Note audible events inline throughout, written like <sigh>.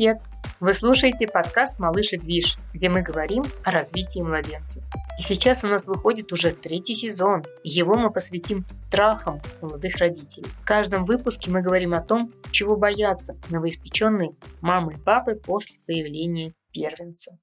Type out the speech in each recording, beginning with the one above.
Привет! Вы слушаете подкаст «Малыш и Движ», где мы говорим о развитии младенца. И сейчас у нас выходит уже третий сезон, его мы посвятим страхам молодых родителей. В каждом выпуске мы говорим о том, чего боятся новоиспеченные мамы и папы после появления первенца.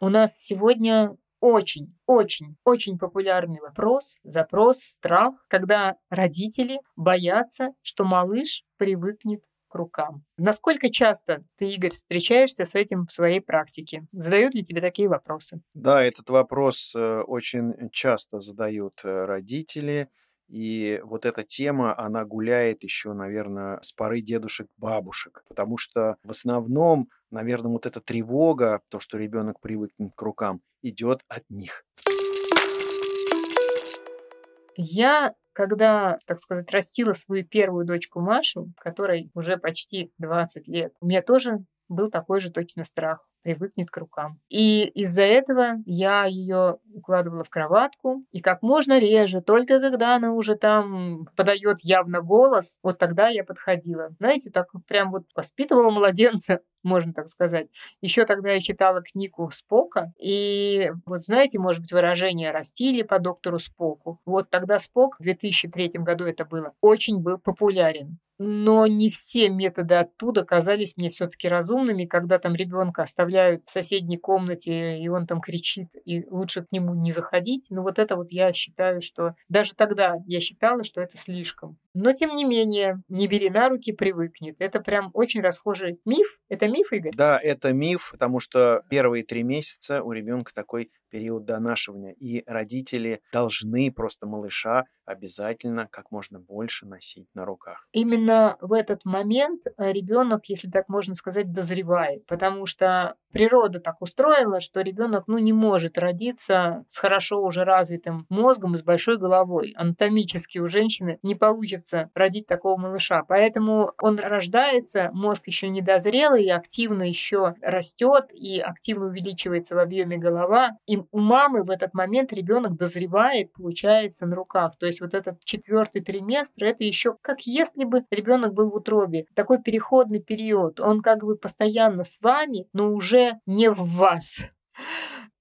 У нас сегодня очень, очень, очень популярный вопрос, запрос, страх, когда родители боятся, что малыш привыкнет к рукам. Насколько часто ты, Игорь, встречаешься с этим в своей практике? Задают ли тебе такие вопросы? Да, этот вопрос э, очень часто задают э, родители. И вот эта тема, она гуляет еще, наверное, с поры дедушек, бабушек, потому что в основном, наверное, вот эта тревога, то, что ребенок привыкнет к рукам, идет от них. Я, когда, так сказать, растила свою первую дочку Машу, которой уже почти 20 лет, у меня тоже был такой же точно страх привыкнет к рукам. И из-за этого я ее укладывала в кроватку, и как можно реже, только когда она уже там подает явно голос, вот тогда я подходила. Знаете, так прям вот воспитывала младенца, <laughs> можно так сказать. Еще тогда я читала книгу Спока, и вот знаете, может быть, выражение «растили по доктору Споку». Вот тогда Спок, в 2003 году это было, очень был популярен но не все методы оттуда казались мне все-таки разумными, когда там ребенка оставляют в соседней комнате, и он там кричит, и лучше к нему не заходить. Но вот это вот я считаю, что даже тогда я считала, что это слишком. Но тем не менее, не бери на руки, привыкнет. Это прям очень расхожий миф. Это миф, Игорь? Да, это миф, потому что первые три месяца у ребенка такой период донашивания, и родители должны просто малыша обязательно как можно больше носить на руках. Именно в этот момент э, ребенок, если так можно сказать, дозревает, потому что природа так устроила, что ребенок ну, не может родиться с хорошо уже развитым мозгом и с большой головой. Анатомически у женщины не получится родить такого малыша. Поэтому он рождается, мозг еще не дозрелый, и активно еще растет, и активно увеличивается в объеме голова. И у мамы в этот момент ребенок дозревает, получается, на руках. То есть вот этот четвертый триместр, это еще как если бы ребенок был в утробе. Такой переходный период. Он как бы постоянно с вами, но уже не в вас.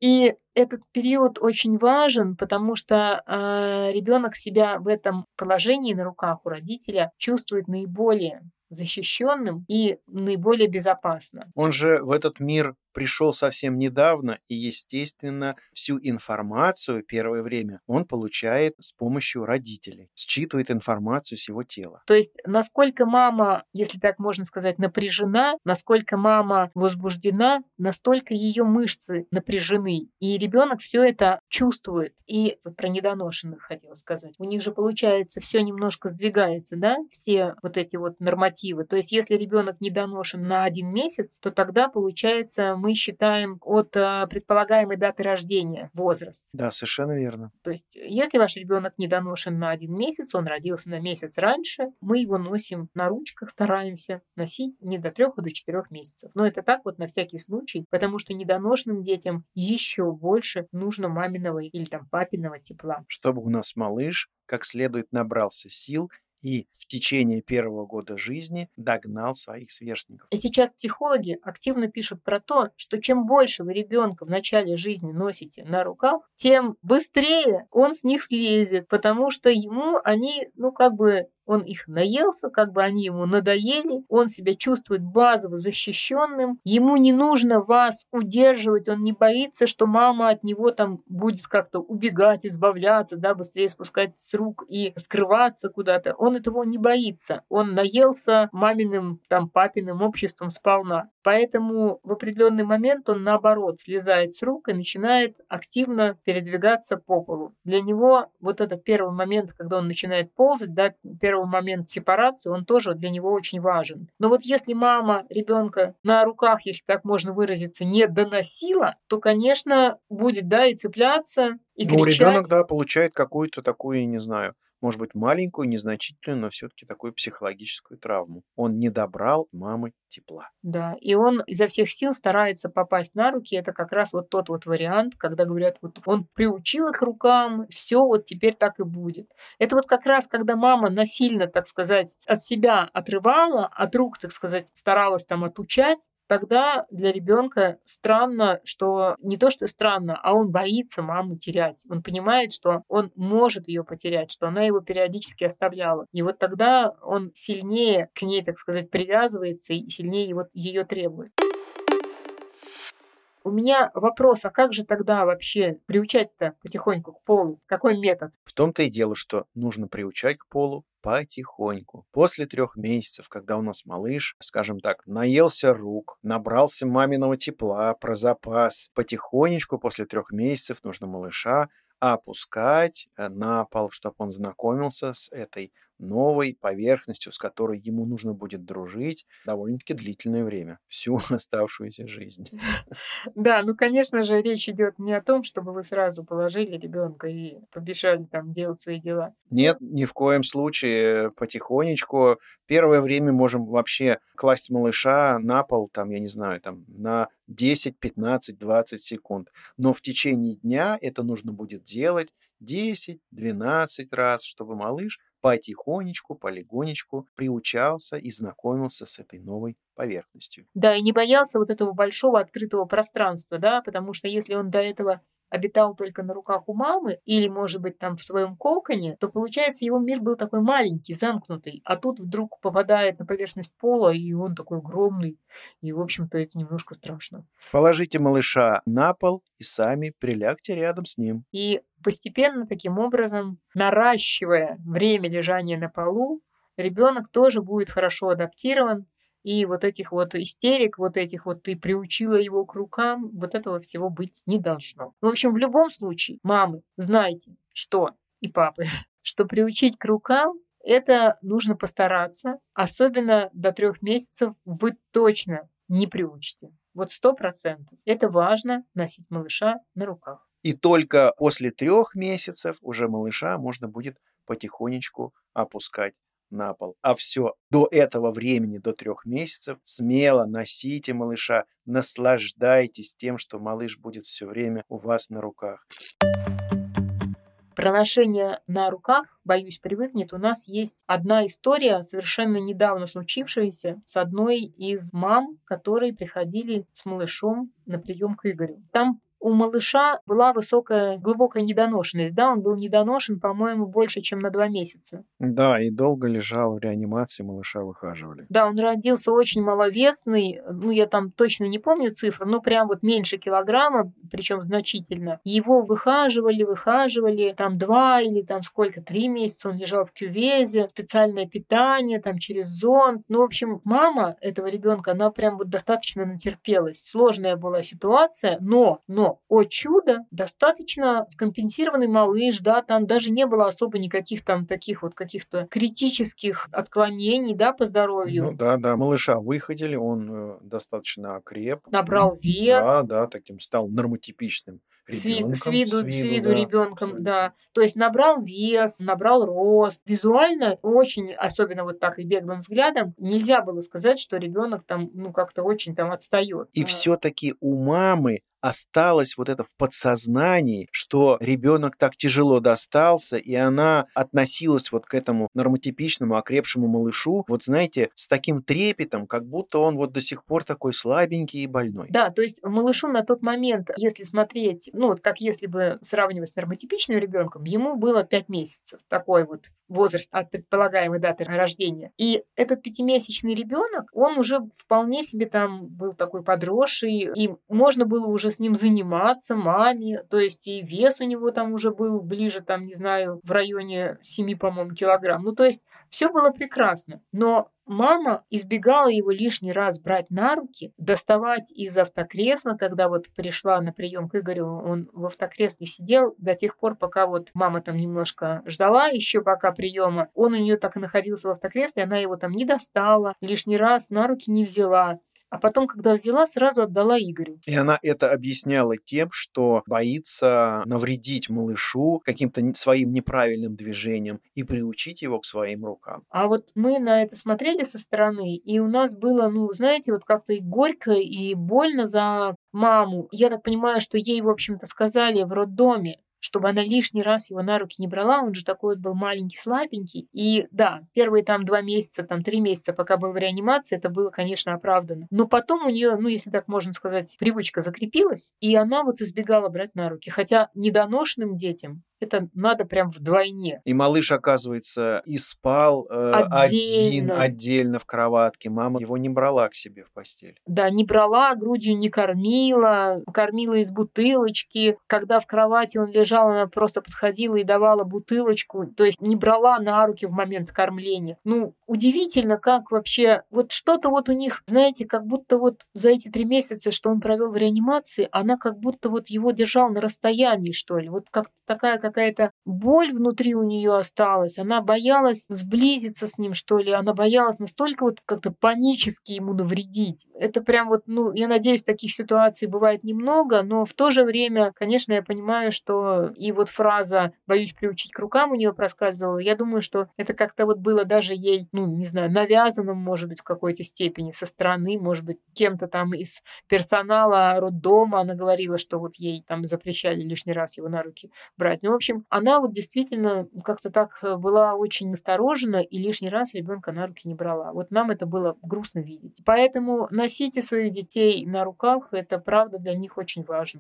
И этот период очень важен, потому что э, ребенок себя в этом положении на руках у родителя чувствует наиболее защищенным и наиболее безопасно. Он же в этот мир пришел совсем недавно, и, естественно, всю информацию первое время он получает с помощью родителей, считывает информацию с его тела. То есть, насколько мама, если так можно сказать, напряжена, насколько мама возбуждена, настолько ее мышцы напряжены, и ребенок все это чувствует. И про недоношенных хотела сказать. У них же получается все немножко сдвигается, да, все вот эти вот нормативы. То есть, если ребенок недоношен на один месяц, то тогда получается мы считаем от а, предполагаемой даты рождения возраст. Да, совершенно верно. То есть, если ваш ребенок недоношен на один месяц, он родился на месяц раньше, мы его носим на ручках, стараемся носить не до трех, а до четырех месяцев. Но это так вот на всякий случай, потому что недоношенным детям еще больше нужно маминого или там папиного тепла. Чтобы у нас малыш как следует набрался сил и в течение первого года жизни догнал своих сверстников. И сейчас психологи активно пишут про то, что чем больше вы ребенка в начале жизни носите на руках, тем быстрее он с них слезет, потому что ему они, ну, как бы он их наелся, как бы они ему надоели, он себя чувствует базово защищенным, ему не нужно вас удерживать, он не боится, что мама от него там будет как-то убегать, избавляться, да, быстрее спускать с рук и скрываться куда-то. Он этого не боится. Он наелся маминым, там, папиным обществом сполна. Поэтому в определенный момент он, наоборот, слезает с рук и начинает активно передвигаться по полу. Для него вот этот первый момент, когда он начинает ползать, да, первый момент сепарации, он тоже для него очень важен. Но вот если мама ребенка на руках, если так можно выразиться, не доносила, то, конечно, будет, да, и цепляться, и ну, ребенок, да, получает какую-то такую, не знаю, может быть, маленькую, незначительную, но все-таки такую психологическую травму. Он не добрал мамы тепла. Да, и он изо всех сил старается попасть на руки. Это как раз вот тот вот вариант, когда говорят, вот он приучил их рукам, все вот теперь так и будет. Это вот как раз, когда мама насильно, так сказать, от себя отрывала, от рук, так сказать, старалась там отучать, тогда для ребенка странно, что не то, что странно, а он боится маму терять. Он понимает, что он может ее потерять, что она его периодически оставляла. И вот тогда он сильнее к ней, так сказать, привязывается и сильнее его, ее требует. У меня вопрос, а как же тогда вообще приучать-то потихоньку к полу? Какой метод? В том-то и дело, что нужно приучать к полу потихоньку. После трех месяцев, когда у нас малыш, скажем так, наелся рук, набрался маминого тепла, про запас, потихонечку после трех месяцев нужно малыша опускать э, на пол, чтобы он знакомился с этой новой поверхностью, с которой ему нужно будет дружить довольно-таки длительное время, <laughs> всю оставшуюся жизнь. <laughs> Да, ну, конечно же, речь идет не о том, чтобы вы сразу положили ребенка и побежали там делать свои дела. Нет, ни в коем случае, потихонечку. Первое время можем вообще класть малыша на пол, там, я не знаю, там, на 10, 15, 20 секунд. Но в течение дня это нужно будет делать 10-12 раз, чтобы малыш потихонечку, полигонечку приучался и знакомился с этой новой поверхностью. Да, и не боялся вот этого большого открытого пространства, да, потому что если он до этого обитал только на руках у мамы или, может быть, там в своем коконе, то, получается, его мир был такой маленький, замкнутый, а тут вдруг попадает на поверхность пола, и он такой огромный, и, в общем-то, это немножко страшно. Положите малыша на пол и сами прилягте рядом с ним. И постепенно, таким образом, наращивая время лежания на полу, ребенок тоже будет хорошо адаптирован и вот этих вот истерик, вот этих вот ты приучила его к рукам, вот этого всего быть не должно. В общем, в любом случае, мамы, знайте, что и папы, <laughs> что приучить к рукам это нужно постараться, особенно до трех месяцев вы точно не приучите. Вот сто процентов. Это важно носить малыша на руках. И только после трех месяцев уже малыша можно будет потихонечку опускать на пол. А все до этого времени, до трех месяцев, смело носите малыша, наслаждайтесь тем, что малыш будет все время у вас на руках. Про ношение на руках, боюсь, привыкнет. У нас есть одна история, совершенно недавно случившаяся, с одной из мам, которые приходили с малышом на прием к Игорю. Там у малыша была высокая, глубокая недоношенность. Да, он был недоношен, по-моему, больше, чем на два месяца. Да, и долго лежал в реанимации, малыша выхаживали. Да, он родился очень маловесный, ну, я там точно не помню цифру, но прям вот меньше килограмма, причем значительно. Его выхаживали, выхаживали, там два или там сколько, три месяца он лежал в кювезе, специальное питание, там через зонд. Ну, в общем, мама этого ребенка, она прям вот достаточно натерпелась. Сложная была ситуация, но, но о чудо, достаточно скомпенсированный малыш, да, там даже не было особо никаких там таких вот каких-то критических отклонений, да, по здоровью. Ну, да, да, малыша выходили, он э, достаточно окреп. Набрал вес. Да, да, таким стал нормотипичным с, виду, с виду, с виду да, ребенком, да. То есть набрал вес, набрал рост. Визуально очень, особенно вот так и беглым взглядом, нельзя было сказать, что ребенок там, ну, как-то очень там отстает. И все-таки у мамы осталось вот это в подсознании, что ребенок так тяжело достался, и она относилась вот к этому нормотипичному, окрепшему малышу, вот знаете, с таким трепетом, как будто он вот до сих пор такой слабенький и больной. Да, то есть малышу на тот момент, если смотреть, ну вот как если бы сравнивать с нормотипичным ребенком, ему было 5 месяцев, такой вот возраст от предполагаемой даты рождения. И этот пятимесячный ребенок, он уже вполне себе там был такой подросший, и можно было уже с ним заниматься, маме, то есть и вес у него там уже был ближе, там, не знаю, в районе 7, по-моему, килограмм. Ну, то есть все было прекрасно. Но мама избегала его лишний раз брать на руки, доставать из автокресла, когда вот пришла на прием к Игорю, он в автокресле сидел до тех пор, пока вот мама там немножко ждала еще пока приема. Он у нее так и находился в автокресле, она его там не достала, лишний раз на руки не взяла А потом, когда взяла, сразу отдала Игорю. И она это объясняла тем, что боится навредить малышу каким-то своим неправильным движением и приучить его к своим рукам. А вот мы на это смотрели со стороны, и у нас было, ну, знаете, вот как-то и горько, и больно за маму. Я так понимаю, что ей, в общем-то, сказали в роддоме, чтобы она лишний раз его на руки не брала, он же такой вот был маленький, слабенький. И да, первые там два месяца, там три месяца, пока был в реанимации, это было, конечно, оправдано. Но потом у нее, ну, если так можно сказать, привычка закрепилась, и она вот избегала брать на руки. Хотя недоношенным детям это надо прям вдвойне. И малыш, оказывается, и спал э, отдельно. один отдельно в кроватке. Мама его не брала к себе в постель. Да, не брала, грудью не кормила, кормила из бутылочки. Когда в кровати он лежал, она просто подходила и давала бутылочку. То есть не брала на руки в момент кормления. Ну, удивительно, как вообще... Вот что-то вот у них, знаете, как будто вот за эти три месяца, что он провел в реанимации, она как будто вот его держала на расстоянии, что ли. Вот как такая, как какая-то боль внутри у нее осталась. Она боялась сблизиться с ним, что ли. Она боялась настолько вот как-то панически ему навредить. Это прям вот, ну, я надеюсь, таких ситуаций бывает немного, но в то же время, конечно, я понимаю, что и вот фраза «боюсь приучить к рукам» у нее проскальзывала. Я думаю, что это как-то вот было даже ей, ну, не знаю, навязанным, может быть, в какой-то степени со стороны, может быть, кем-то там из персонала роддома она говорила, что вот ей там запрещали лишний раз его на руки брать. Ну, общем, она вот действительно как-то так э, была очень насторожена и лишний раз ребенка на руки не брала. Вот нам это было грустно видеть. Поэтому носите своих детей на руках, это правда для них очень важно.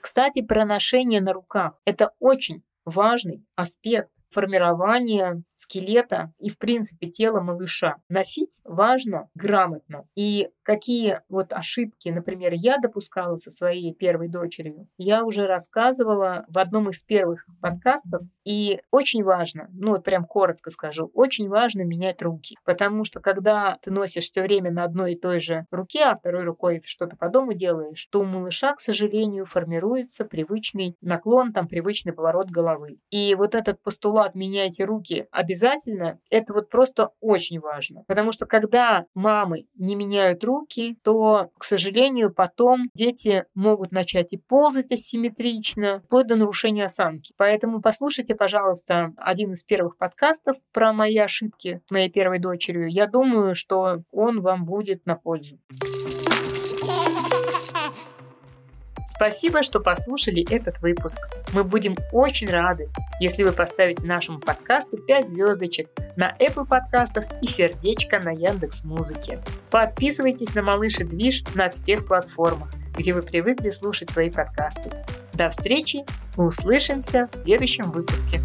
Кстати, про ношение на руках. Это очень важный аспект формирования скелета и, в принципе, тела малыша. Носить важно грамотно. И какие вот ошибки, например, я допускала со своей первой дочерью, я уже рассказывала в одном из первых подкастов. И очень важно, ну вот прям коротко скажу, очень важно менять руки. Потому что когда ты носишь все время на одной и той же руке, а второй рукой что-то по дому делаешь, то у малыша, к сожалению, формируется привычный наклон, там привычный поворот головы. И вот этот постулат «меняйте руки» обязательно, это вот просто очень важно. Потому что когда мамы не меняют руки, то, к сожалению, потом дети могут начать и ползать асимметрично, вплоть до нарушения осанки. Поэтому послушайте, пожалуйста, один из первых подкастов про мои ошибки с моей первой дочерью. Я думаю, что он вам будет на пользу. Спасибо, что послушали этот выпуск. Мы будем очень рады, если вы поставите нашему подкасту 5 звездочек на Apple подкастах и сердечко на Яндекс Музыке. Подписывайтесь на Малыш и Движ на всех платформах, где вы привыкли слушать свои подкасты. До встречи, услышимся в следующем выпуске.